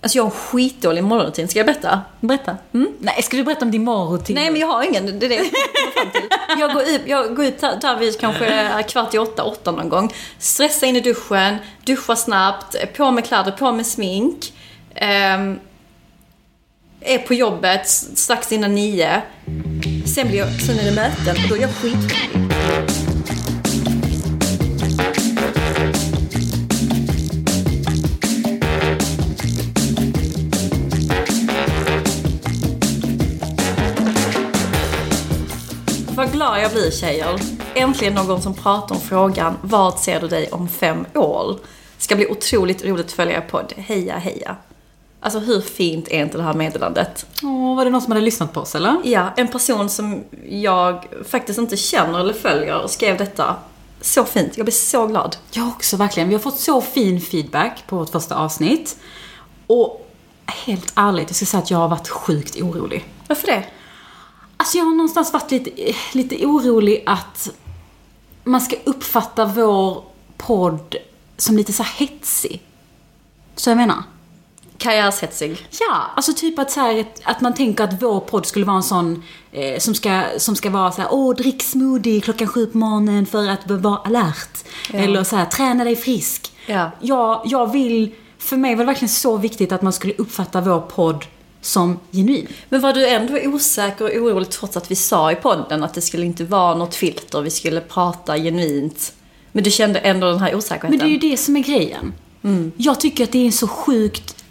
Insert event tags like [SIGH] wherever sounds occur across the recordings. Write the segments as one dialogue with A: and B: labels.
A: Alltså jag har skitdålig morgonrutin, ska jag berätta?
B: Berätta. Nej, ska du berätta om din morgonrutin?
A: Nej men jag har ingen, det är det jag fram till. Jag går upp, jag går upp där, där vid kanske kvart i åtta, åtta någon gång. Stressa in i duschen, duscha snabbt, på med kläder, på med smink. Ehm, är på jobbet strax innan nio. Sen, blir jag, sen är det möten och då är jag skithungrig. Vad glad jag blir tjejer. Äntligen någon som pratar om frågan Vad ser du dig om fem år? Ska bli otroligt roligt att följa er podd. Heja heja. Alltså hur fint är inte det här meddelandet?
B: Åh, var det någon som hade lyssnat på oss eller?
A: Ja, en person som jag faktiskt inte känner eller följer skrev detta. Så fint, jag blir så glad.
B: Jag också, verkligen. Vi har fått så fin feedback på vårt första avsnitt. Och helt ärligt, jag ska säga att jag har varit sjukt orolig.
A: Varför det?
B: Alltså jag har någonstans varit lite, lite orolig att man ska uppfatta vår podd som lite så här hetsig. Så jag menar?
A: Karriärshetsig.
B: Ja, alltså typ att, så här, att man tänker att vår podd skulle vara en sån eh, som, ska, som ska vara så här, åh drick smoothie klockan sju på morgonen för att vara alert. Eller så här, träna dig frisk.
A: Ja.
B: Jag, jag vill, för mig var det verkligen så viktigt att man skulle uppfatta vår podd som genuin.
A: Men var du ändå osäker och orolig trots att vi sa i podden att det skulle inte vara något filter, vi skulle prata genuint. Men du kände ändå den här osäkerheten?
B: Men det är ju det som är grejen. Jag tycker att det är en så sjukt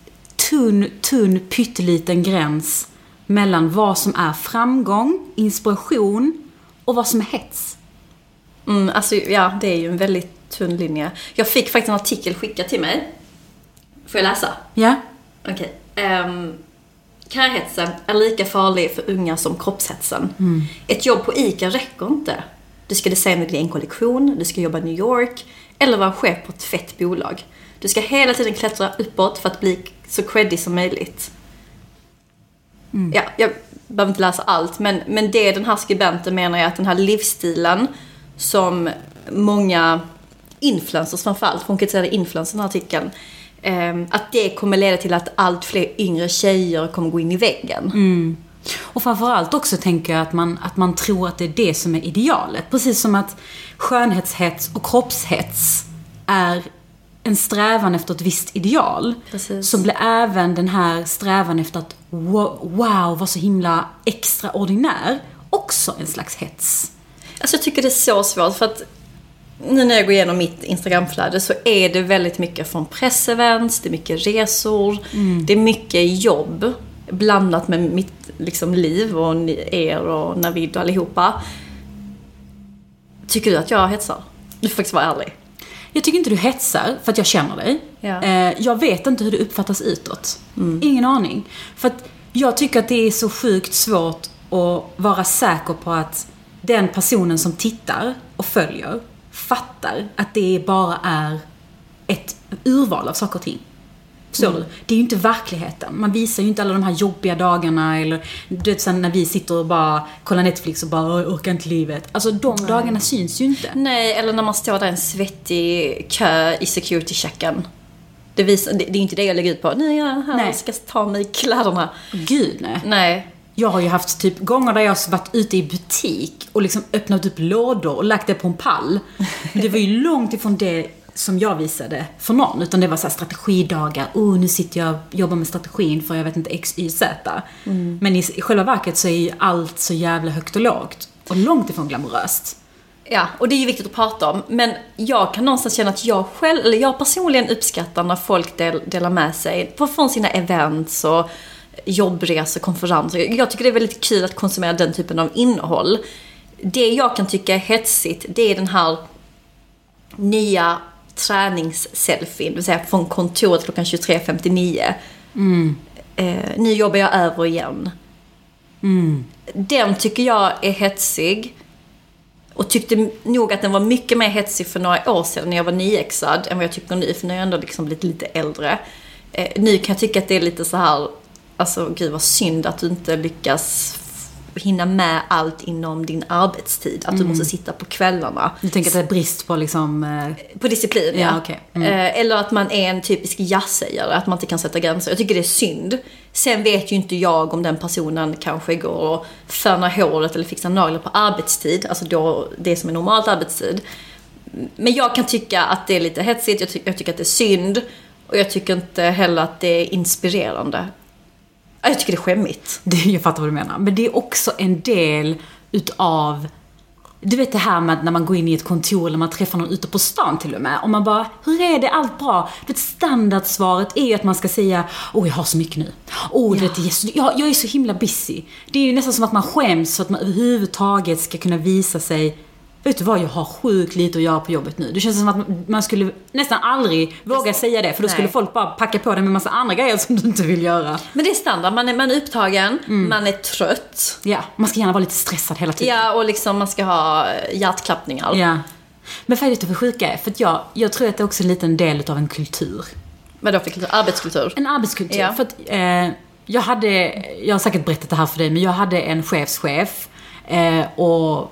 B: tunn, tunn, pytteliten gräns mellan vad som är framgång, inspiration och vad som är hets.
A: Mm, alltså, ja, det är ju en väldigt tunn linje. Jag fick faktiskt en artikel skickad till mig. Får jag läsa?
B: Ja?
A: Okej. Um, karriärhetsen är lika farlig för unga som kroppshetsen. Ett jobb på ICA räcker inte. Du ska designa din egen kollektion, du ska jobba i New York eller vara chef på ett fett bolag. Du ska hela tiden klättra uppåt för att bli så creddig som möjligt. Ja, jag behöver inte läsa allt, men, men det den här skribenten menar är att den här livsstilen som många influencers framförallt, för hon kritiserade influencers i den här artikeln, att det kommer leda till att allt fler yngre tjejer kommer gå in i väggen.
B: Och framförallt också tänker jag att man, att man tror att det är det som är idealet. Precis som att skönhetshets och kroppshets är en strävan efter ett visst ideal.
A: Precis.
B: Så blir även den här strävan efter att wow, wow vara så himla extraordinär också en slags hets.
A: Alltså jag tycker det är så svårt för att nu när jag går igenom mitt Instagramflöde så är det väldigt mycket från pressevents, det är mycket resor, det är mycket jobb blandat med mitt liksom, liv och er och Navid och allihopa. Tycker du att jag hetsar? Du får faktiskt vara ärlig.
B: Jag tycker inte du hetsar, för att jag känner dig.
A: Ja.
B: Eh, jag vet inte hur det uppfattas utåt. Ingen aning. För att jag tycker att det är så sjukt svårt att vara säker på att den personen som tittar och följer fattar att det bara är ett urval av saker och ting. Förstår du? Det är ju inte verkligheten. Man visar ju inte alla de här jobbiga dagarna eller du vet sen när vi sitter och bara kollar Netflix och bara "Åh, jag orkar inte livet. Alltså de dagarna syns ju inte.
A: Nej, eller när man står där i en svettig kö i security-checken. Det, visar, det, det är inte det jag lägger ut på. Nu är jag här
B: Nej.
A: och ska ta mig kläderna.
B: Gud nej.
A: Nej.
B: Jag har ju haft typ gånger där jag har varit ute i butik och liksom öppnat upp lådor och lagt det på en pall. Men det var ju långt ifrån det som jag visade för någon. Utan det var så här strategidagar. Oh, nu sitter jag och jobbar med strategin för jag vet inte X, Y, Z. Men i, i själva verket så är ju allt så jävla högt och lågt. Och långt ifrån glamoröst.
A: Ja, och det är ju viktigt att prata om. Men jag kan någonstans känna att jag själv, eller jag personligen uppskattar när folk del, delar med sig från sina events och jobbresor, konferenser. Jag tycker det är väldigt kul att konsumera den typen av innehåll. Det jag kan tycka är hetsigt, det är den här nya träningsselfien, det vill säga från kontoret klockan 23.59. Eh, nu jobbar jag över igen. Den tycker jag är hetsig. Och tyckte nog att den var mycket mer hetsig för några år sedan när jag var nyexad än vad jag tycker nu, för nu har jag ändå liksom blivit lite äldre. Eh, nu kan jag tycka att det är lite så här, alltså gud vad synd att du inte lyckas hinna med allt inom din arbetstid. Att du måste sitta på kvällarna.
B: Du tänker att det är brist på liksom... eh,
A: På disciplin, ja.
B: Ja, okej. Mm.
A: Eh, Eller att man är en typisk ja-sägare, att man inte kan sätta gränser. Jag tycker det är synd. Sen vet ju inte jag om den personen kanske går och fönar håret eller fixar naglar på arbetstid, alltså då det som är normalt arbetstid. Men jag kan tycka att det är lite hetsigt, jag, ty- jag tycker att det är synd och jag tycker inte heller att det är inspirerande. Ja, Jag tycker det är skämmigt. [LAUGHS]
B: Det, jag fattar vad du menar. Men det är också en del utav du vet det här med när man går in i ett kontor eller man träffar någon ute på stan till och med. Och man bara, hur är det? Allt bra? Du vet, standardsvaret är ju att man ska säga, åh jag har så mycket nu. Åh, du vet, det är så, jag, jag är så himla busy. Det är ju nästan som att man skäms för att man överhuvudtaget ska kunna visa sig Vet du vad, jag har sjukt lite att göra på jobbet nu. Det känns som att man skulle nästan aldrig våga säga det, för då skulle
A: Nej.
B: folk bara packa på dig med massa andra grejer som du inte vill göra.
A: Men det är standard, man är, man är upptagen,
B: Mm.
A: man är trött.
B: Ja, man ska gärna vara lite stressad hela tiden.
A: Ja, och liksom man ska ha hjärtklappningar.
B: Ja. Men vad är det för sjuka är? För att jag, jag tror att det är också en liten del av en kultur.
A: Vadå för kultur? Arbetskultur?
B: En arbetskultur.
A: Ja.
B: För att eh, jag hade, jag har säkert berättat det här för dig, men jag hade en chefschef. Eh, och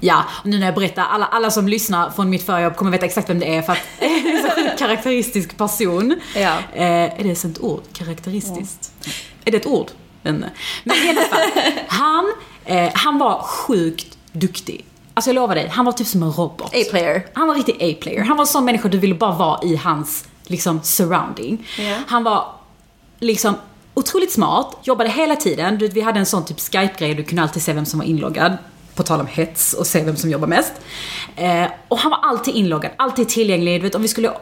B: ja, nu när jag berättar, alla, alla som lyssnar från mitt förra jobb kommer veta exakt vem det är för att [LAUGHS] det är en karaktäristisk person.
A: Ja.
B: Eh, är det ens ett ord? Karaktäristiskt? Är det ett ord? Men, men i alla fall, [LAUGHS] han, eh, han var sjukt duktig. Alltså jag lovar dig, han var typ som en robot.
A: A-player.
B: Han var riktigt A-player. Han var en sån människa du ville bara vara i hans liksom surrounding.
A: Ja.
B: Han var liksom otroligt smart, jobbade hela tiden. Du, vi hade en sån typ Skype-grej, du kunde alltid se vem som var inloggad. På tal om hets och se vem som jobbar mest. Eh, och han var alltid inloggad, alltid tillgänglig. Du vet, om vi skulle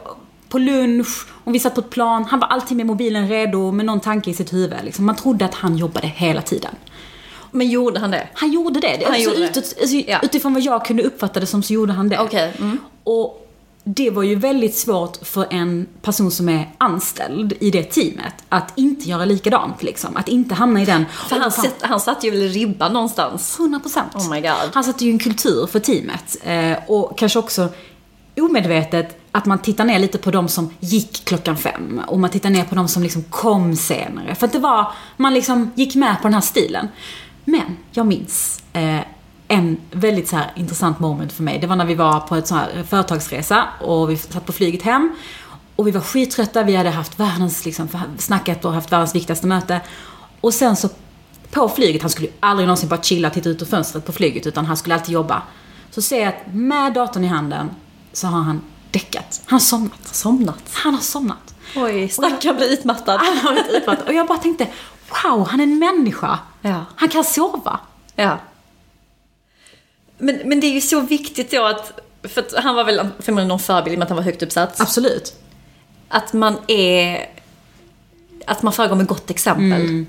B: på lunch, om vi satt på ett plan, han var alltid med mobilen redo med någon tanke i sitt huvud. Liksom. Man trodde att han jobbade hela tiden.
A: Men gjorde han det?
B: Han gjorde det.
A: Han
B: alltså,
A: gjorde det.
B: utåt, alltså,
A: Ja.
B: Utifrån vad jag kunde uppfatta det som så gjorde han det.
A: Okej, mm.
B: Och det var ju väldigt svårt för en person som är anställd i det teamet att inte göra likadant liksom. Att inte hamna i den...
A: För han, sätt, han satte ju väl ribban någonstans?
B: 100 procent.
A: Oh my God.
B: Han satte ju en kultur för teamet. Eh, och kanske också omedvetet att man tittar ner lite på de som gick klockan fem. Och man tittar ner på de som liksom kom senare. För att det var, man liksom gick med på den här stilen. Men jag minns eh, en väldigt så intressant moment för mig. Det var när vi var på ett så här företagsresa och vi satt på flyget hem. Och vi var skittrötta, vi hade haft världens, liksom, snackat och haft världens viktigaste möte. Och sen så på flyget, han skulle aldrig någonsin bara chilla och titta ut ur fönstret på flyget, utan han skulle alltid jobba. Så ser jag att med datorn i handen så har han däckat. Han har somnat.
A: Somnat.
B: Han har somnat.
A: Oj, stackarn blir utmattad. [LAUGHS]
B: Han har blivit utmattad. Och jag bara tänkte, wow, han är en människa.
A: Ja.
B: Han kan sova.
A: Ja. Men, men det är ju så viktigt då att, för att han var väl förmodligen någon förebild i och med att han var högt uppsatt.
B: Absolut.
A: Att man är, att man föregår med gott exempel.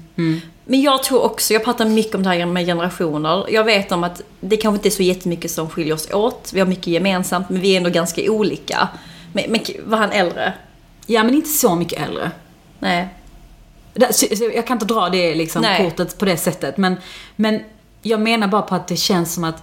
A: Men jag tror också, jag pratar mycket om det här med generationer. Jag vet om att det kanske inte är så jättemycket som skiljer oss åt. Vi har mycket gemensamt, men vi är ändå ganska olika. Men, men var han äldre?
B: Ja, men inte så mycket äldre.
A: Nej.
B: Jag kan inte dra det liksom,
A: Nej.
B: kortet på det sättet. Men, men jag menar bara på att det känns som att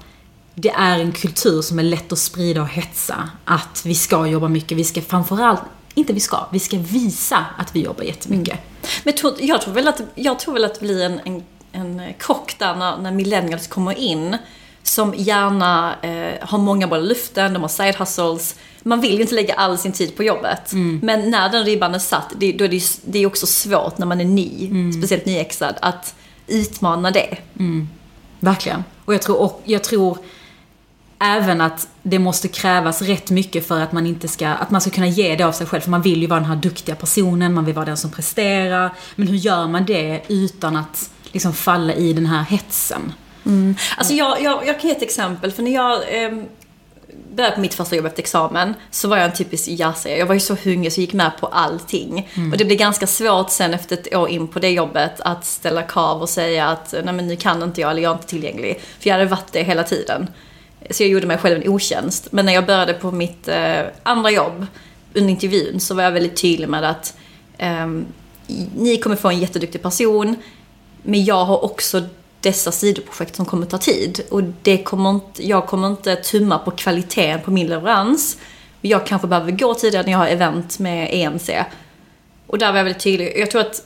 B: det är en kultur som är lätt att sprida och hetsa. Att vi ska jobba mycket. Vi ska framförallt, inte vi ska, vi ska visa att vi jobbar jättemycket.
A: Men jag tror, väl att, jag tror väl att det blir en, en, en krock där när, när millennials kommer in. Som gärna eh, har många bollar i luften, de har side hustles. Man vill ju inte lägga all sin tid på jobbet. Men när den ribban är satt, det, då är det, det är också svårt när man är ny, speciellt nyexad, att utmana det.
B: Verkligen. Och jag tror, och jag tror även att det måste krävas rätt mycket för att man inte ska, att man ska kunna ge det av sig själv. För man vill ju vara den här duktiga personen, man vill vara den som presterar. Men hur gör man det utan att liksom falla i den här hetsen?
A: Alltså jag, jag, jag kan ge ett exempel, för när jag eh, började på mitt första jobb efter examen så var jag en typisk ja-sägare. Jag var ju så hungrig så jag gick med på allting. Och det blev ganska svårt sen efter ett år in på det jobbet att ställa krav och säga att nej men nu kan inte jag eller jag är inte tillgänglig. För jag hade varit det hela tiden. Så jag gjorde mig själv en otjänst. Men när jag började på mitt eh, andra jobb under intervjun så var jag väldigt tydlig med att eh, ni kommer få en jätteduktig person, men jag har också dessa sidoprojekt som kommer ta tid. Och det kommer inte, jag kommer inte tumma på kvaliteten på min leverans. Jag kanske behöver gå tidigare när jag har event med EMC. Och där var jag väldigt tydlig. Jag tror att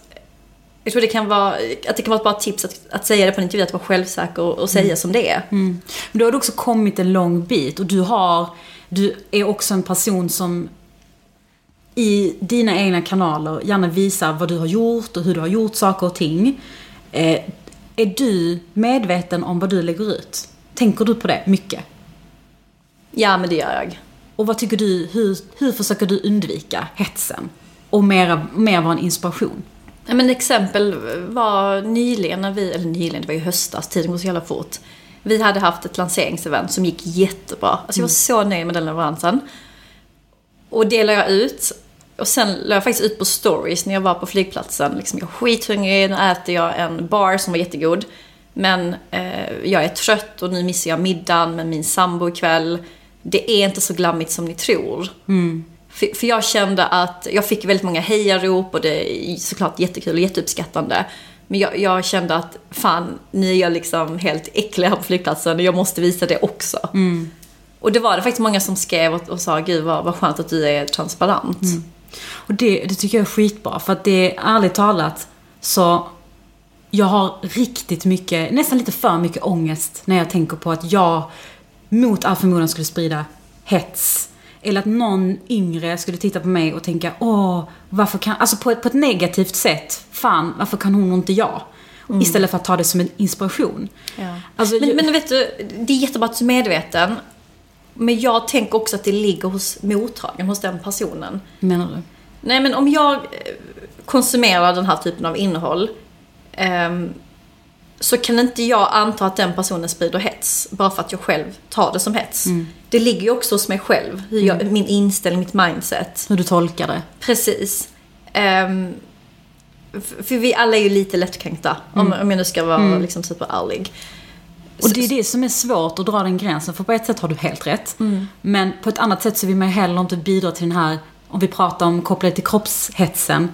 A: jag tror det kan vara, att det kan vara ett bra tips att, att säga det på en intervju, att vara självsäker och, och säga
B: Mm.
A: som det är.
B: Men då har du också kommit en lång bit och du har, du är också en person som i dina egna kanaler gärna visar vad du har gjort och hur du har gjort saker och ting. Eh, är du medveten om vad du lägger ut? Tänker du på det mycket?
A: Ja, men det gör jag.
B: Och vad tycker du, hur, hur försöker du undvika hetsen? Och mer, mer vara en inspiration?
A: Ja, men exempel var nyligen när vi, eller nyligen, det var ju höstas, tiden går så jävla fort. Vi hade haft ett lanseringsevent som gick jättebra. Alltså jag var så nöjd med den leveransen. Och det la jag ut. Och sen la jag faktiskt ut på stories när jag var på flygplatsen. Liksom, jag är skithungrig, nu äter jag en bar som var jättegod. Men eh, jag är trött och nu missar jag middagen med min sambo ikväll. Det är inte så glammigt som ni tror. För, för jag kände att jag fick väldigt många hejarop och det är såklart jättekul och jätteuppskattande. Men jag, jag kände att fan, ni är jag liksom helt äckliga här på flygplatsen och jag måste visa det också. Och det var det faktiskt många som skrev och, och sa, gud vad, vad skönt att du är transparent.
B: Och det, det tycker jag är skitbra, för att det är ärligt talat så jag har riktigt mycket, nästan lite för mycket ångest när jag tänker på att jag mot all förmodan skulle sprida hets. Eller att någon yngre skulle titta på mig och tänka åh, varför kan, alltså på ett, på ett negativt sätt, fan, varför kan hon och inte jag? Istället för att ta det som en inspiration.
A: Ja.
B: Alltså,
A: men,
B: ju-
A: men vet du, det är jättebra att du är medveten. Men jag tänker också att det ligger hos mottagaren, hos den personen.
B: Menar du?
A: Nej men om jag eh, konsumerar den här typen av innehåll ehm, så kan inte jag anta att den personen sprider hets bara för att jag själv tar det som hets. Det ligger ju också hos mig själv, hur jag, min inställning, mitt mindset.
B: Hur du tolkar det.
A: Precis. F- för vi alla är ju lite lättkränkta, om, om jag nu ska vara liksom superärlig.
B: Och det är det som är svårt att dra den gränsen, för på ett sätt har du helt rätt. Men på ett annat sätt så vill man ju heller inte bidra till den här, om vi pratar om kopplat till kroppshetsen,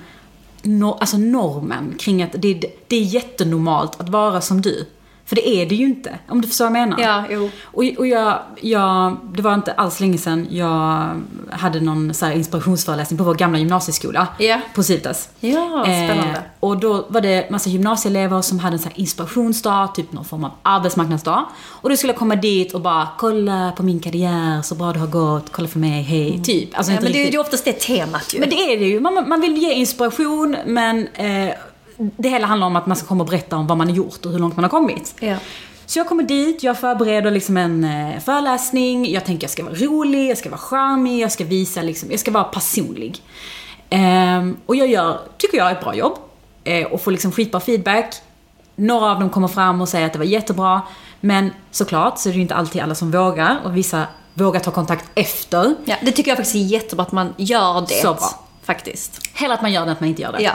B: no, alltså normen kring att det, det är jättenormalt att vara som du. För det är det ju inte, om du förstår vad jag menar.
A: Ja, jo.
B: Och, och jag, jag, det var inte alls länge sedan jag hade någon så inspirationsföreläsning på vår gamla gymnasieskola.
A: Ja.
B: På Civitas.
A: Ja, spännande.
B: Eh, och då var det massa gymnasieelever som hade en här inspirationsdag, typ någon form av arbetsmarknadsdag. Och då skulle jag komma dit och bara kolla på min karriär, så bra det har gått, kolla för mig, hej, typ. Alltså
A: Ja, men det är
B: riktigt-
A: ju oftast det temat ju.
B: men det är det ju. Man, man vill ge inspiration, men eh, det hela handlar om att man ska komma och berätta om vad man har gjort och hur långt man har kommit.
A: Ja.
B: Så jag kommer dit, jag förbereder liksom en eh, föreläsning, jag tänker jag ska vara rolig, jag ska vara charmig, jag ska visa liksom, jag ska vara personlig. Ehm, och jag gör, tycker jag, ett bra jobb. Eh, och får liksom skitbra feedback. Några av dem kommer fram och säger att det var jättebra. Men såklart så är det ju inte alltid alla som vågar och vissa vågar ta kontakt efter.
A: Ja, det tycker jag faktiskt är jättebra att man gör det.
B: Så bra.
A: Faktiskt.
B: Hellre att man gör det än att man inte gör det.
A: Ja.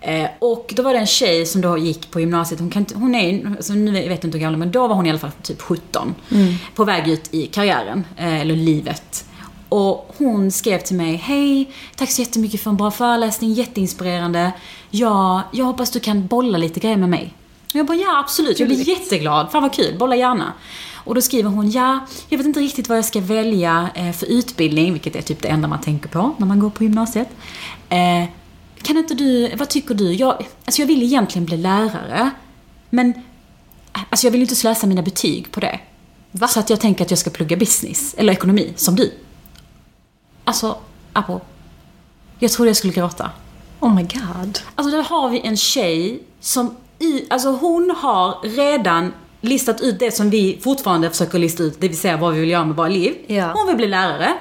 B: Eh, och då var det en tjej som då gick på gymnasiet, hon, kan inte, hon är, alltså nu vet jag inte hur gammal men då var hon i alla fall typ 17. På väg ut i karriären, eh, eller livet. Och hon skrev till mig, hej, tack så jättemycket för en bra föreläsning, jätteinspirerande. Ja, jag hoppas du kan bolla lite grejer med mig. Och jag bara, ja absolut, jag blir jätteglad, fan vad kul, bolla gärna. Och då skriver hon, ja, jag vet inte riktigt vad jag ska välja eh, för utbildning, vilket är typ det enda man tänker på när man går på gymnasiet. Eh, kan inte du, vad tycker du? Jag, alltså jag vill egentligen bli lärare, men alltså jag vill inte slösa mina betyg på det.
A: Va?
B: Så att jag tänker att jag ska plugga business, eller ekonomi, som du. Alltså, Apo. Jag trodde jag skulle gråta.
A: Oh my god.
B: Alltså där har vi en tjej som, i, alltså hon har redan listat ut det som vi fortfarande försöker lista ut, det vill säga vad vi vill göra med våra liv.
A: Ja.
B: Hon vill bli lärare.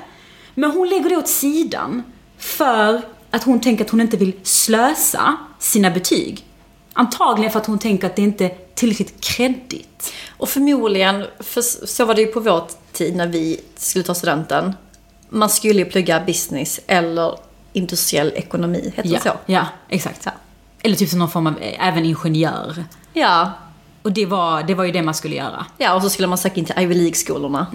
B: Men hon lägger det åt sidan för att hon tänker att hon inte vill slösa sina betyg. Antagligen för att hon tänker att det inte är tillräckligt kreddigt.
A: Och förmodligen, för så var det ju på vår tid när vi skulle ta studenten. Man skulle ju plugga business eller industriell ekonomi, heter
B: Ja,
A: det så?
B: ja exakt. Eller typ som någon form av, eh, även ingenjör.
A: Ja.
B: Och det var, det var ju det man skulle göra.
A: Ja, och så skulle man söka in till Ivy League-skolorna.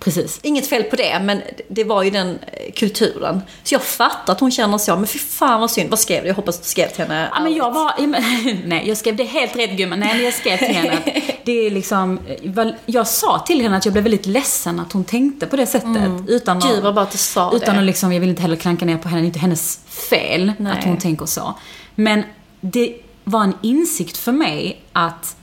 B: Precis.
A: Inget fel på det, men det var ju den eh, kulturen. Så jag fattar att hon känner så, men fy fan vad synd. Vad skrev du? Jag hoppas du skrev till henne.
B: Ja, men jag var, [LAUGHS] nej jag skrev det helt rätt gumman. Nej men jag skrev till henne att [LAUGHS] det är liksom, vad- jag sa till henne att jag blev väldigt ledsen att hon tänkte på det sättet. Utan att,
A: Mm. Gud vad bra att du sa
B: utan
A: det.
B: att liksom, jag vill inte heller klanka ner på henne, det är inte hennes fel
A: Nej.
B: att hon tänker så. Men det var en insikt för mig att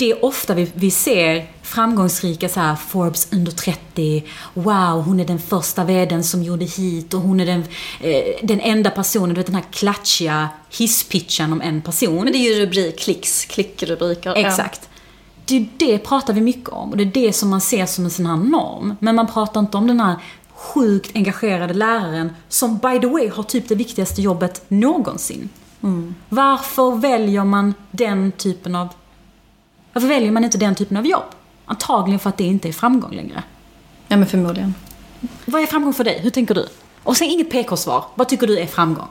B: det är ofta vi, vi ser framgångsrika så här Forbes under 30. Wow, hon är den första vdn som gjorde hit och hon är den, eh, den enda personen, du vet den här klatschiga hisspitchen om en person.
A: Men det är ju rubrik, klicks, klickrubriker. Ja.
B: Exakt. Det, det pratar vi mycket om och det är det som man ser som en sån här norm. Men man pratar inte om den här sjukt engagerade läraren som by the way har typ det viktigaste jobbet någonsin. Varför väljer man den typen av... Varför väljer man inte den typen av jobb? Antagligen för att det inte är framgång längre.
A: Ja, men förmodligen.
B: Vad är framgång för dig? Hur tänker du? Och sen inget PK-svar. Vad tycker du är framgång?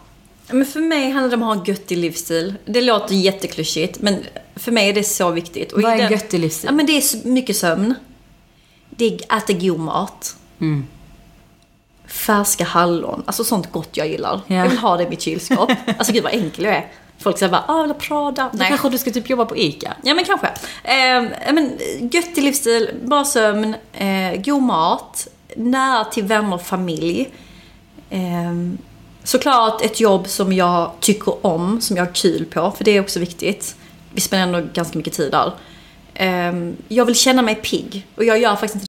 A: Men för mig handlar det om att ha en göttig livsstil. Det låter jätteklyschigt, men för mig är det så viktigt. Och
B: Vad är en göttig livsstil?
A: Ja, men det är mycket sömn. Det är äta god mat.
B: Mm.
A: Färska hallon. Alltså sånt gott jag gillar.
B: Ja.
A: Jag vill ha det i mitt kylskåp. [LAUGHS] alltså gud vad enkel jag är. Folk säger bara, ah, vill ha Prada.
B: Då kanske du ska typ jobba på ICA?
A: Ja men kanske. Eh, men, göttig livsstil, bra sömn, eh, god mat, nära till vänner och familj. Eh, såklart ett jobb som jag tycker om, som jag har kul på, för det är också viktigt. Vi spenderar ändå ganska mycket tid där. Eh, jag vill känna mig pigg och jag gör faktiskt inte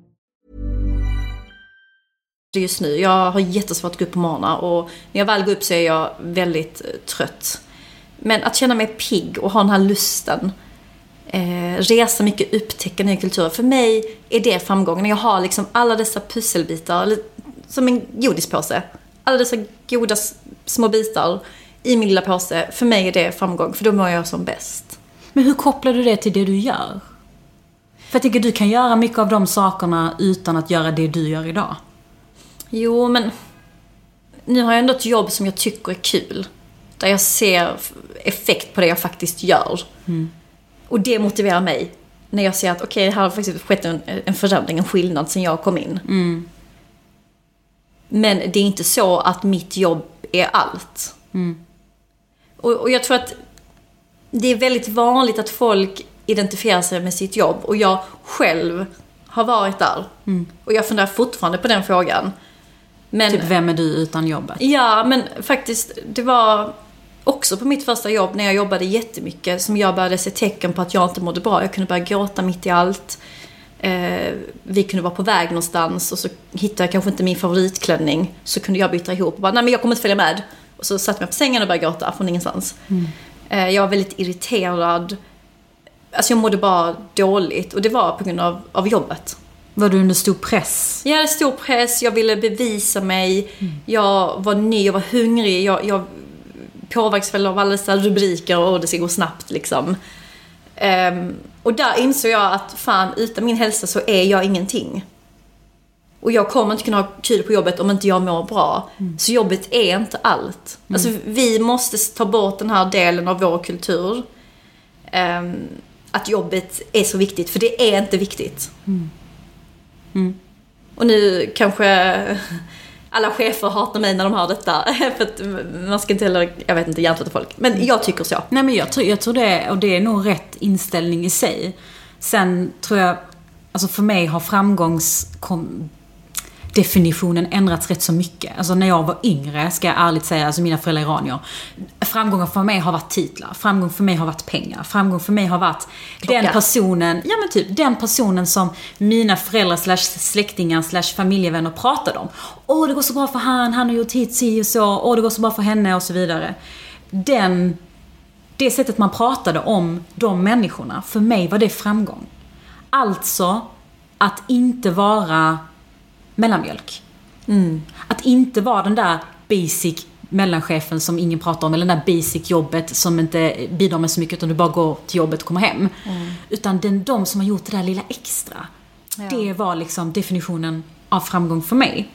A: Just nu. Jag har jättesvårt att gå upp på morgonen och när jag väl går upp så är jag väldigt eh, trött. Men att känna mig pigg och ha den här lusten. Eh, resa mycket, upptäcka nya kulturer. För mig är det framgången. Jag har liksom alla dessa pusselbitar, som en godispåse. Alla dessa goda små bitar i min lilla påse. För mig är det framgång, för då mår jag som bäst.
B: Men hur kopplar du det till det du gör? För jag tycker du kan göra mycket av de sakerna utan att göra det du gör idag.
A: Jo, men nu har jag ändå ett jobb som jag tycker är kul. Där jag ser effekt på det jag faktiskt gör. Och det motiverar mig. När jag ser att okej, det här har faktiskt skett en, en förändring, en skillnad sen jag kom in. Men det är inte så att mitt jobb är allt. Och, och jag tror att det är väldigt vanligt att folk identifierar sig med sitt jobb. Och jag själv har varit där. Och jag funderar fortfarande på den frågan. Men,
B: Typ, vem är du utan jobbet?
A: Ja, men faktiskt, det var också på mitt första jobb när jag jobbade jättemycket som jag började se tecken på att jag inte mådde bra. Jag kunde börja gråta mitt i allt. Eh, vi kunde vara på väg någonstans och så hittade jag kanske inte min favoritklänning. Så kunde jag byta ihop och bara, nej men jag kommer inte följa med. Och så satte jag mig på sängen och började gråta från ingenstans. Eh, jag var väldigt irriterad. Alltså jag mådde bara dåligt och det var på grund av, av jobbet.
B: Var du under stor press?
A: Jag hade stor press, jag ville bevisa mig. Jag var ny, jag var hungrig. Jag, jag påverkas väl av alla dessa rubriker och det ska gå snabbt liksom. Ehm, och där insåg jag att fan, utan min hälsa så är jag ingenting. Och jag kommer inte kunna ha kul på jobbet om inte jag mår bra. Så jobbet är inte allt. Alltså vi måste ta bort den här delen av vår kultur. Ehm, att jobbet är så viktigt, för det är inte viktigt. Mm. Och nu kanske alla chefer hatar mig när de hör detta. [LAUGHS] För att man ska inte heller, jag vet inte, hjärntvätta folk. Men jag tycker så.
B: Nej men jag tror, jag tror det, och det är nog rätt inställning i sig. Sen tror jag, Alltså för mig har framgångs framgångsdefinitionen ändrats rätt så mycket. Alltså när jag var yngre, ska jag ärligt säga, alltså mina föräldrar är iranier. Framgångar för mig har varit titlar, framgång för mig har varit pengar, framgång för mig har varit den personen, ja men typ den personen som mina föräldrar slash släktingar slash familjevänner pratade om. Åh, det går så bra för han, han har gjort hit si och så, åh, det går så bra för henne och så vidare. Den, det sättet man pratade om de människorna, för mig var det framgång. Alltså, att inte vara mellanmjölk. Att inte vara den där basic mellanchefen som ingen pratar om, eller den där basic jobbet som inte bidrar med så mycket utan du bara går till jobbet och kommer hem. Utan den, de som har gjort det där lilla extra. Det var liksom definitionen av framgång för mig.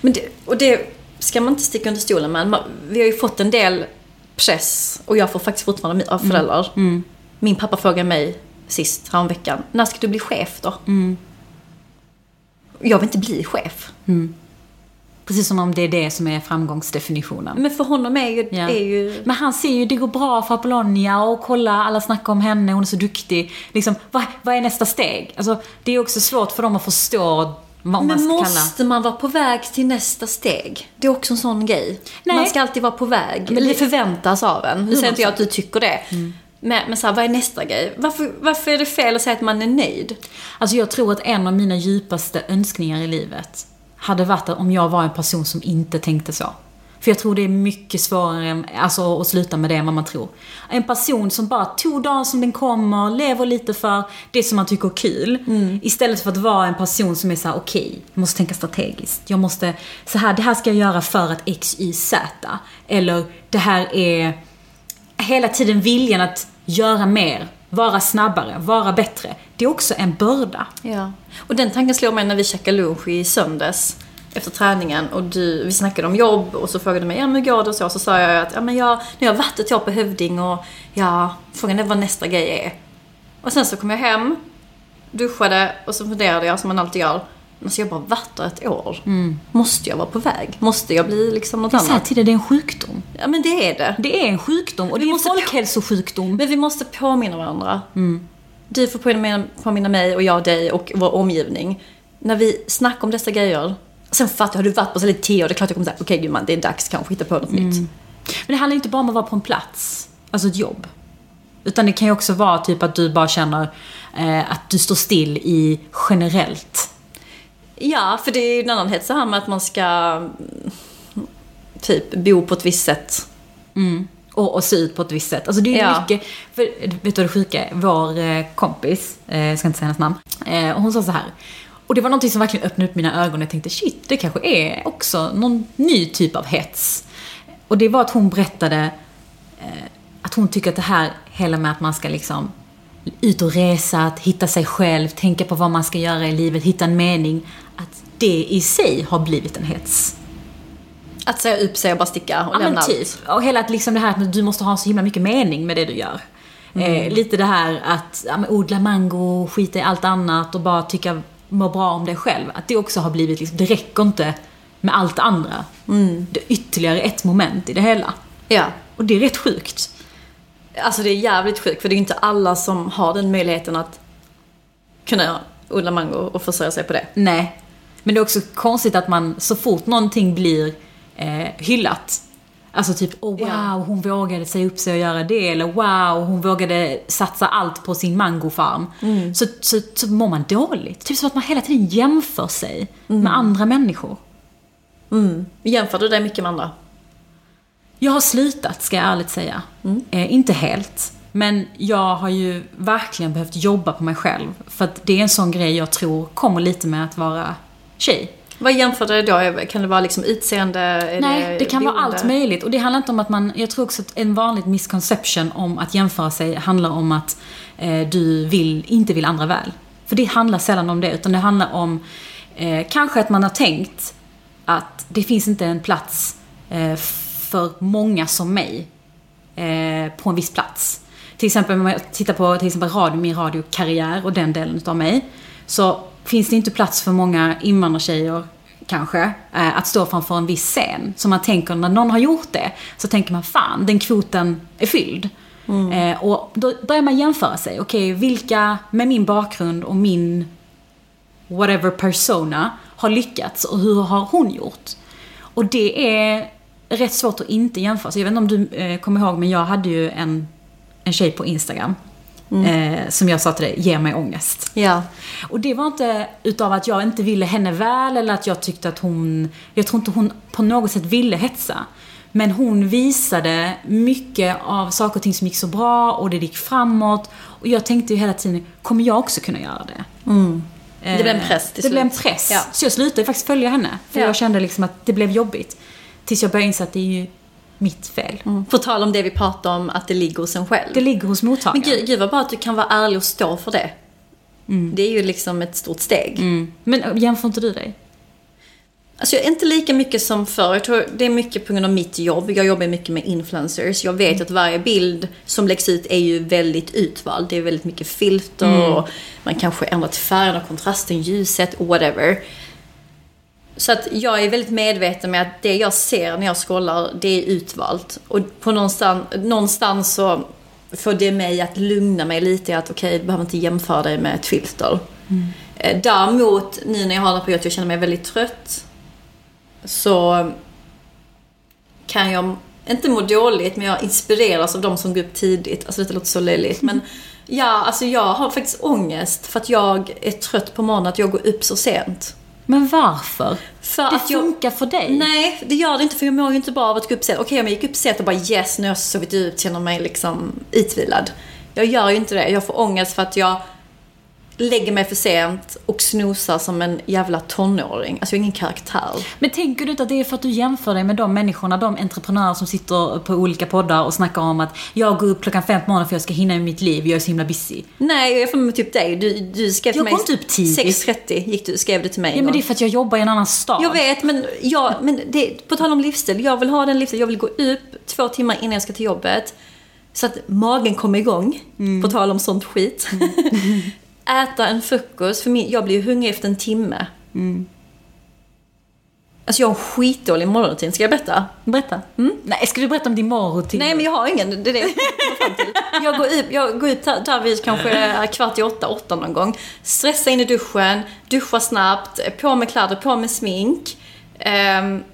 A: Men det, och det ska man inte sticka under stolen med. Vi har ju fått en del press och jag får faktiskt fortfarande av föräldrar. Min pappa frågade mig sist häromveckan, när ska du bli chef då? Jag vill inte bli chef.
B: Precis som om det är det som är framgångsdefinitionen.
A: Men för honom är ju...
B: Ja.
A: Är ju
B: Men han ser ju, det går bra för Apollonia och kolla, alla snackar om henne, hon är så duktig. Liksom, vad, vad är nästa steg? Alltså, det är också svårt för dem att förstå vad man
A: men
B: ska
A: måste
B: kalla...
A: man vara på väg till nästa steg? Det är också en sån grej.
B: Nej.
A: Man ska alltid vara på väg.
B: Men
A: det- förväntas av en. Nu säger inte jag att du tycker det.
B: Mm.
A: Men, men så här, vad är nästa grej? Varför, varför är det fel att säga att man är nöjd?
B: Alltså jag tror att en av mina djupaste önskningar i livet hade varit om jag var en person som inte tänkte så. För jag tror det är mycket svårare alltså, att sluta med det än vad man tror. En person som bara tog dagen som den kommer, lever lite för det som man tycker är kul. Istället för att vara en person som är så här: okej, jag måste tänka strategiskt. Jag måste, så här, det här ska jag göra för att X, Y, Z. Eller det här är hela tiden viljan att göra mer, vara snabbare, vara bättre. Det är också en börda.
A: Ja. Och den tanken slår mig när vi käkade lunch i söndags efter träningen och du, vi snackade om jobb och så frågade du mig, ja men hur går det och så? Så sa jag att, ja men jag, nu har jag varit ett år på Hövding och ja, frågan är vad nästa grej är. Och sen så kom jag hem, duschade och så funderade jag som man alltid gör. Men så jag bara varit där ett år. Måste jag vara på väg? Måste jag bli liksom något
B: Jag säger
A: annat?
B: till dig, det är en sjukdom.
A: Ja men det är det.
B: Det är en sjukdom och det är en folkhälsosjukdom.
A: Men vi måste påminna varandra. Du får påminna, påminna mig och jag dig och vår omgivning. När vi snackar om dessa grejer. Sen fattar jag, har du varit på så lite tio år, det är klart jag kommer säga okej gumman, det är dags kanske att hitta på något nytt.
B: Men det handlar inte bara om att vara på en plats, alltså ett jobb. Utan det kan ju också vara typ att du bara känner eh, att du står still i generellt.
A: Ja, för det är ju en annan hets här med att man ska mm, typ bo på ett visst sätt.
B: Och, och se ut på ett visst sätt. Alltså det är
A: Ja.
B: mycket, för vet du vad det sjuka är? Vår eh, kompis, eh, jag ska inte säga hennes namn, eh, och hon sa så här. Och det var någonting som verkligen öppnade upp mina ögon och jag tänkte shit, det kanske är också någon ny typ av hets. Och det var att hon berättade att hon tycker att det här, hela med att man ska liksom ut och resa, att hitta sig själv, tänka på vad man ska göra i livet, hitta en mening. Det i sig har blivit en hets.
A: Att säga upp sig och bara sticka och
B: Ja
A: lämna
B: typ.
A: allt.
B: Och hela liksom det här att du måste ha så himla mycket mening med det du gör. Eh, lite det här att ja, odla mango, skita i allt annat och bara tycka, må bra om dig själv. Att det också har blivit liksom, det räcker inte med allt andra. Det är ytterligare ett moment i det hela.
A: Ja.
B: Och det är rätt sjukt.
A: Alltså det är jävligt sjukt för det är inte alla som har den möjligheten att kunna odla mango och försörja sig på det.
B: Nej. Men det är också konstigt att man så fort någonting blir eh, hyllat Alltså typ, oh, wow, hon vågade säga upp sig och göra det. Eller wow, hon vågade satsa allt på sin mangofarm. Så, så, så mår man dåligt. Typ som att man hela tiden jämför sig med andra människor.
A: Jämför du dig mycket med andra?
B: Jag har slutat, ska jag ärligt säga. Eh, inte helt. Men jag har ju verkligen behövt jobba på mig själv. För att det är en sån grej jag tror kommer lite med att vara tjej.
A: Vad jämför du då? Kan det vara liksom utseende?
B: Nej, det kan vara
A: boende?
B: allt möjligt. Och det handlar inte om att man, jag tror också att en vanlig misconception om att jämföra sig handlar om att eh, du vill, inte vill andra väl. För det handlar sällan om det, utan det handlar om eh, kanske att man har tänkt att det finns inte en plats eh, för många som mig eh, på en viss plats. Till exempel om jag tittar på till exempel radio, min radiokarriär och den delen utav mig. Så finns det inte plats för många invandrartjejer kanske, eh, att stå framför en viss scen. Så man tänker, när någon har gjort det, så tänker man fan, den kvoten är fylld. Eh, och då börjar man jämföra sig. Okej, vilka med min bakgrund och min whatever persona har lyckats och hur har hon gjort? Och det är rätt svårt att inte jämföra. Så jag vet inte om du eh, kommer ihåg, men jag hade ju en, en tjej på Instagram. Eh, som jag sa till dig, ger mig ångest.
A: Ja.
B: Och det var inte utav att jag inte ville henne väl eller att jag tyckte att hon... Jag tror inte hon på något sätt ville hetsa. Men hon visade mycket av saker och ting som gick så bra och det gick framåt. Och jag tänkte ju hela tiden, kommer jag också kunna göra det?
A: Det blev en press till
B: Det blev en
A: slut.
B: press.
A: Ja.
B: Så jag slutade faktiskt följa henne. För
A: Ja.
B: jag kände liksom att det blev jobbigt. Tills jag började inse att det är ju mitt fel.
A: På tal om det vi pratade om, att det ligger hos en själv.
B: Det ligger hos mottagaren.
A: Men gud, gud vad bra att du kan vara ärlig och stå för det. Det är ju liksom ett stort steg.
B: Mm. Men äh, jämför inte du dig?
A: Alltså jag är inte lika mycket som förr. Jag tror det är mycket på grund av mitt jobb. Jag jobbar mycket med influencers. Jag vet att varje bild som läggs ut är ju väldigt utvald. Det är väldigt mycket filter och man kanske ändrat färgen och kontrasten, ljuset, whatever. Så att jag är väldigt medveten med att det jag ser när jag scrollar, det är utvalt. Och på någonstans, någonstans så får det mig att lugna mig lite att okej, du behöver inte jämföra dig med ett filter. Eh, Däremot, nu när jag har det på att jag känner mig väldigt trött, så kan jag inte må dåligt, men jag inspireras av de som går upp tidigt. Alltså det låter så löjligt, men [LAUGHS] ja, alltså jag har faktiskt ångest för att jag är trött på morgonen, att jag går upp så sent.
B: Men varför?
A: För
B: det
A: att jag-
B: funkar för dig.
A: Nej, det gör det inte för jag mår ju inte bra av att gå upp sent. Okej, om jag gick upp sent och bara yes, nu har jag sovit ut, känner mig liksom utvilad. Jag gör ju inte det. Jag får ångest för att jag lägger mig för sent och snosar som en jävla tonåring. Alltså jag har ingen karaktär.
B: Men tänker du inte att det är för att du jämför dig med de människorna, de entreprenörer som sitter på olika poddar och snackar om att jag går upp klockan fem på morgonen för jag ska hinna i mitt liv, jag är så himla busy.
A: Nej, jag är från typ dig. Du, du skrev till
B: Jag
A: mig...
B: går inte upp tidigt.
A: 6.30 gick du, skrev du till mig.
B: Ja
A: en
B: men det är för att jag jobbar i en annan stad.
A: Jag vet, men, jag, men det, på tal om livsstil. Jag vill ha den livsstilen. Jag vill gå upp två timmar innan jag ska till jobbet. Så att magen kommer igång.
B: Mm.
A: På tal om sånt skit. [LAUGHS] Äta en frukost. För min, jag blir ju hungrig efter en timme.
B: Mm.
A: Alltså jag har en skitdålig morgonrutin. Ska jag berätta?
B: Berätta. Nej, ska du berätta om din morgonrutin?
A: Nej, men jag har ingen. Det är det jag. Jag går upp, jag går upp där, vid kanske kvart i åtta, åtta någon gång. Stressa in i duschen, duscha snabbt, på med kläder, på med smink. Ehm,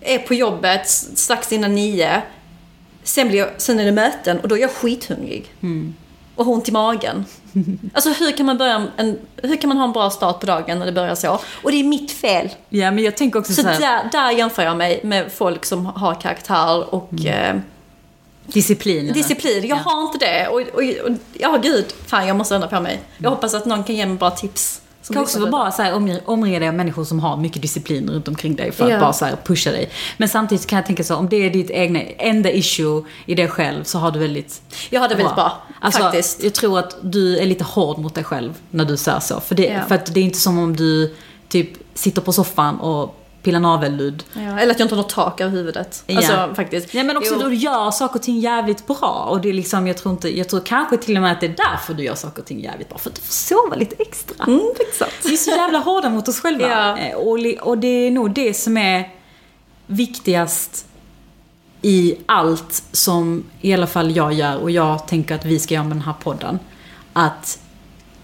A: är på jobbet strax innan nio. Sen, blir jag, sen är det möten och då är jag skithungrig. Och har ont i magen. Alltså hur kan, man börja en, hur kan man ha en bra start på dagen när det börjar så? Och det är mitt fel.
B: Ja, men jag tänker också
A: Så
B: så här,
A: där, där jämför jag mig med folk som har karaktär och eh,
B: disciplin.
A: disciplin. Jag har inte det. Och, och, och ja, gud. Fan, jag måste ändra på mig. Jag hoppas att någon kan ge mig bra tips.
B: Det kan också vara här, omge- omge dig av människor som har mycket disciplin runt omkring dig för att
A: Ja.
B: bara så pusha dig. Men samtidigt kan jag tänka så, om det är ditt egna, enda issue i dig själv så har du väldigt
A: Jag har det väldigt bra,
B: Alltså,
A: faktiskt.
B: Jag tror att du är lite hård mot dig själv när du säger så. För, det,
A: Ja.
B: för att det är inte som om du typ sitter på soffan och pillar navelludd.
A: Ja, eller att jag inte har något tak över huvudet. Alltså
B: Ja.
A: faktiskt.
B: Ja men också
A: Jo.
B: då du gör saker och ting jävligt bra. Och det är liksom, jag tror inte, jag tror kanske till och med att det är därför du gör saker och ting jävligt bra. För att du får sova lite extra.
A: Mm, exakt.
B: Vi är så jävla hårda mot oss själva. [LAUGHS]
A: Ja.
B: Eh, Och, och det är nog det som är viktigast i allt som i alla fall jag gör och jag tänker att vi ska göra med den här podden. Att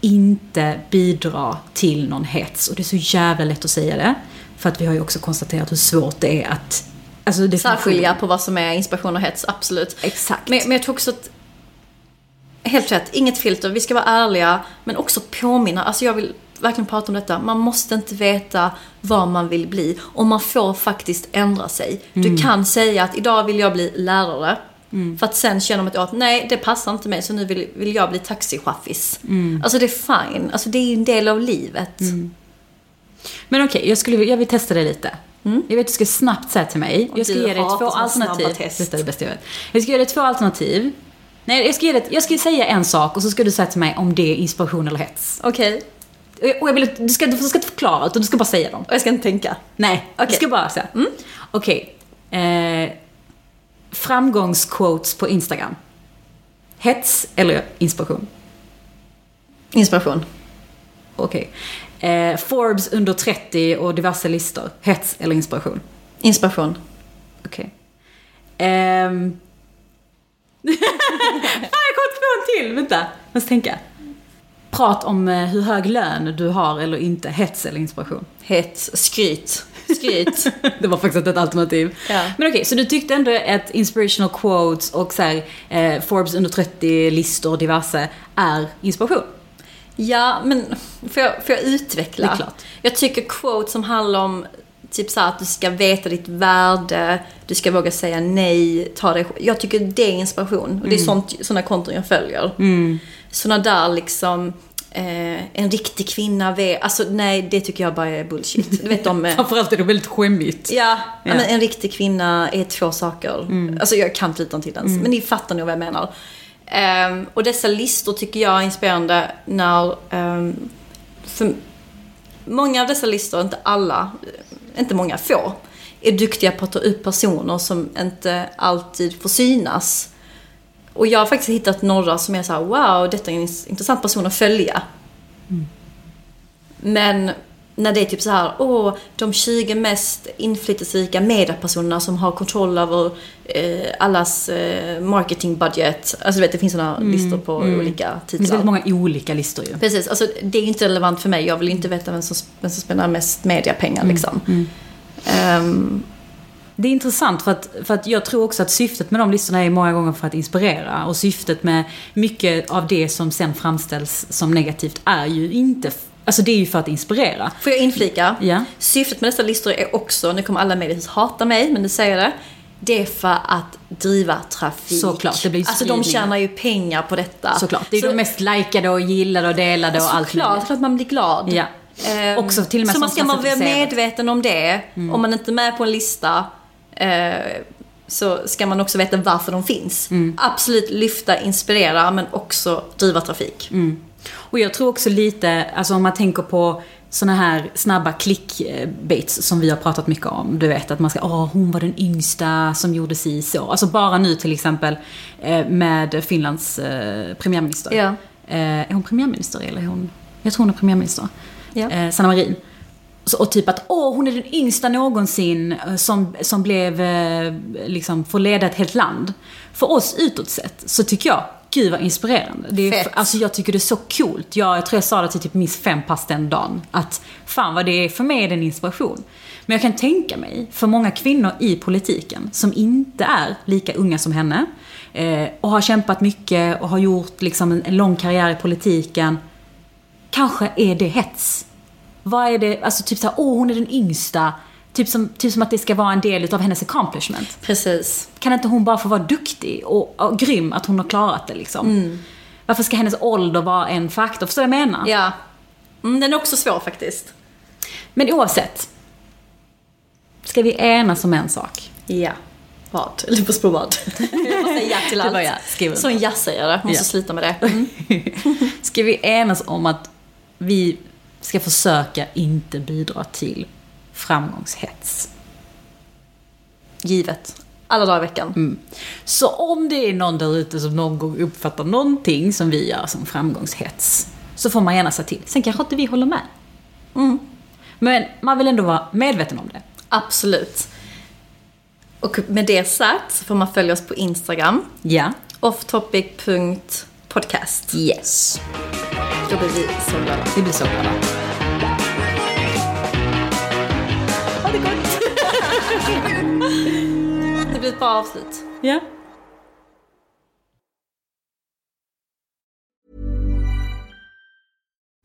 B: inte bidra till någon hets. Och det är så jävla lätt att säga det. För att vi har ju också konstaterat hur svårt det är att... Alltså definition-
A: Särskilja på vad som är inspiration och hets, absolut.
B: Exakt.
A: Men, men jag tror också att Helt rätt, inget filter. Vi ska vara ärliga, men också påminna. Alltså jag vill verkligen prata om detta. Man måste inte veta vad man vill bli. Och man får faktiskt ändra sig. Du kan säga att idag vill jag bli lärare. För att sen känner man att nej, det passar inte mig, så nu vill, vill jag bli taxichaffis. Alltså det är fine. Alltså det är ju en del av livet.
B: Men okej, jag, skulle, jag vill testa dig lite. Jag vet att du ska snabbt säga till mig. Jag ska
A: du
B: ge dig två alternativ. Detta är det bästa jag vet. Jag ska ge dig två alternativ. Nej, jag ska, ge dig, jag ska säga en sak och så ska du säga till mig om det är inspiration eller hets.
A: Okej.
B: Och jag, och jag vill, du, ska, du ska inte förklara, utan du ska bara säga dem.
A: Och jag ska inte tänka.
B: Nej, du
A: Okej.
B: ska bara säga. Mm. Okej. Eh, framgångsquotes på Instagram. Hets eller inspiration?
A: Inspiration.
B: Okej. Eh, Forbes under 30 och diverse listor. Hets eller inspiration?
A: Inspiration.
B: Okej. Ehm... [LAUGHS] Fan, jag kom på en till! Vänta, jag måste tänka. prat om eh, hur hög lön du har eller inte, hets eller inspiration?
A: Hets, skryt. Skryt. [LAUGHS]
B: det var faktiskt ett alternativ.
A: Ja.
B: Men okej, så du tyckte ändå att inspirational quotes och så här, eh, Forbes under 30-listor och diverse är inspiration?
A: Ja, men får jag, får jag utveckla?
B: Det är klart.
A: Jag tycker quote som handlar om typ så att du ska veta ditt värde, du ska våga säga nej, ta dig Jag tycker det är inspiration. Och det är
B: Mm.
A: sånt, såna konton jag följer. Såna där liksom, eh, en riktig kvinna vet, alltså nej det tycker jag bara är bullshit. Du vet eh, [LAUGHS]
B: Framförallt är det väldigt skämmigt.
A: Ja.
B: Mm.
A: Men en riktig kvinna är två saker. Alltså jag kan inte till ens, men ni fattar nog vad jag menar. Ehm, och dessa listor tycker jag är inspirerande när... för många av dessa listor, inte alla, inte många, få, är duktiga på att ta upp personer som inte alltid får synas. Och jag har faktiskt hittat några som är så här: wow, detta är en intressant person att följa. Men när det är typ så här, åh, de 20 mest inflytelserika mediepersonerna som har kontroll över eh, allas eh, marketingbudget. Alltså du vet, det finns sådana listor på olika
B: Det finns
A: titlar.
B: väldigt många olika listor ju.
A: Precis, alltså det är inte relevant för mig. Jag vill inte veta vem som, vem som spenderar mest mediapengar liksom. Ehm,
B: Det är intressant för att, för att jag tror också att syftet med de listorna är många gånger för att inspirera. Och syftet med mycket av det som sen framställs som negativt är ju inte... Alltså det är ju för att inspirera.
A: får jag inflika?
B: Ja.
A: Syftet med dessa listor är också, nu kommer alla mediehus hata mig, men nu säger jag det. Det är för att driva trafik.
B: Såklart, det blir
A: Alltså de tjänar ju pengar på detta.
B: Såklart. Det är
A: Så-
B: ju de mest likade och gillade och delade och allt
A: Såklart, klart man blir glad.
B: Ja.
A: Ehm,
B: Också till och med
A: så man ska man vara medveten om det. Om man inte är med på en lista eh, så ska man också veta varför de finns. Absolut lyfta, inspirera men också driva trafik.
B: Och jag tror också lite, alltså om man tänker på såna här snabba clickbaits som vi har pratat mycket om. Du vet att man ska, åh hon var den yngsta som gjorde si så. Alltså bara nu till exempel eh, med Finlands eh, premiärminister.
A: Ja.
B: Eh, är hon premiärminister eller är hon, jag tror hon är premiärminister.
A: Ja.
B: Sanna Marin. Så, och typ att åh, hon är den yngsta någonsin som, som blev, liksom, får leda ett helt land. För oss utåt sett så tycker jag, gud vad inspirerande. Det är,
A: Fett.
B: alltså jag tycker det är så coolt. Jag, jag tror jag sa det till typ minst fem pass den dagen. Att fan vad det är, för mig är det en inspiration. Men jag kan tänka mig, för många kvinnor i politiken som inte är lika unga som henne eh, och har kämpat mycket och har gjort liksom en, en lång karriär i politiken. Kanske är det hets. Vad är det, alltså typ såhär, åh hon är den yngsta. Typ som, typ som att det ska vara en del av hennes accomplishment.
A: Precis.
B: Kan inte hon bara få vara duktig och, och grym att hon har klarat det liksom? Varför ska hennes ålder vara en faktor? Förstår du vad jag menar?
A: Ja. Mm, den är också svår faktiskt.
B: Men oavsett. Ska vi enas om en sak?
A: Ja. Vad? Eller på vad? [LAUGHS] Jag får säga ja till allt.
B: under.
A: Så en jazzare. Måste
B: Ja.
A: sluta med det. Mm. [LAUGHS]
B: Ska vi enas om att vi ska försöka inte bidra till framgångshets?
A: Givet. Alla dagar i veckan.
B: Så om det är någon där ute som någon gång uppfattar någonting som vi gör som framgångshets, så får man gärna säga till. Sen kanske inte vi håller med. Men man vill ändå vara medveten om det.
A: Absolut. Och med det sagt så får man följa oss på Instagram.
B: Ja.
A: offtopic.podcast.
B: Yes.
A: Då blir vi så glada.
B: Vi blir så glada. [LAUGHS]
A: Det blir ett bra avslut.
B: Ja.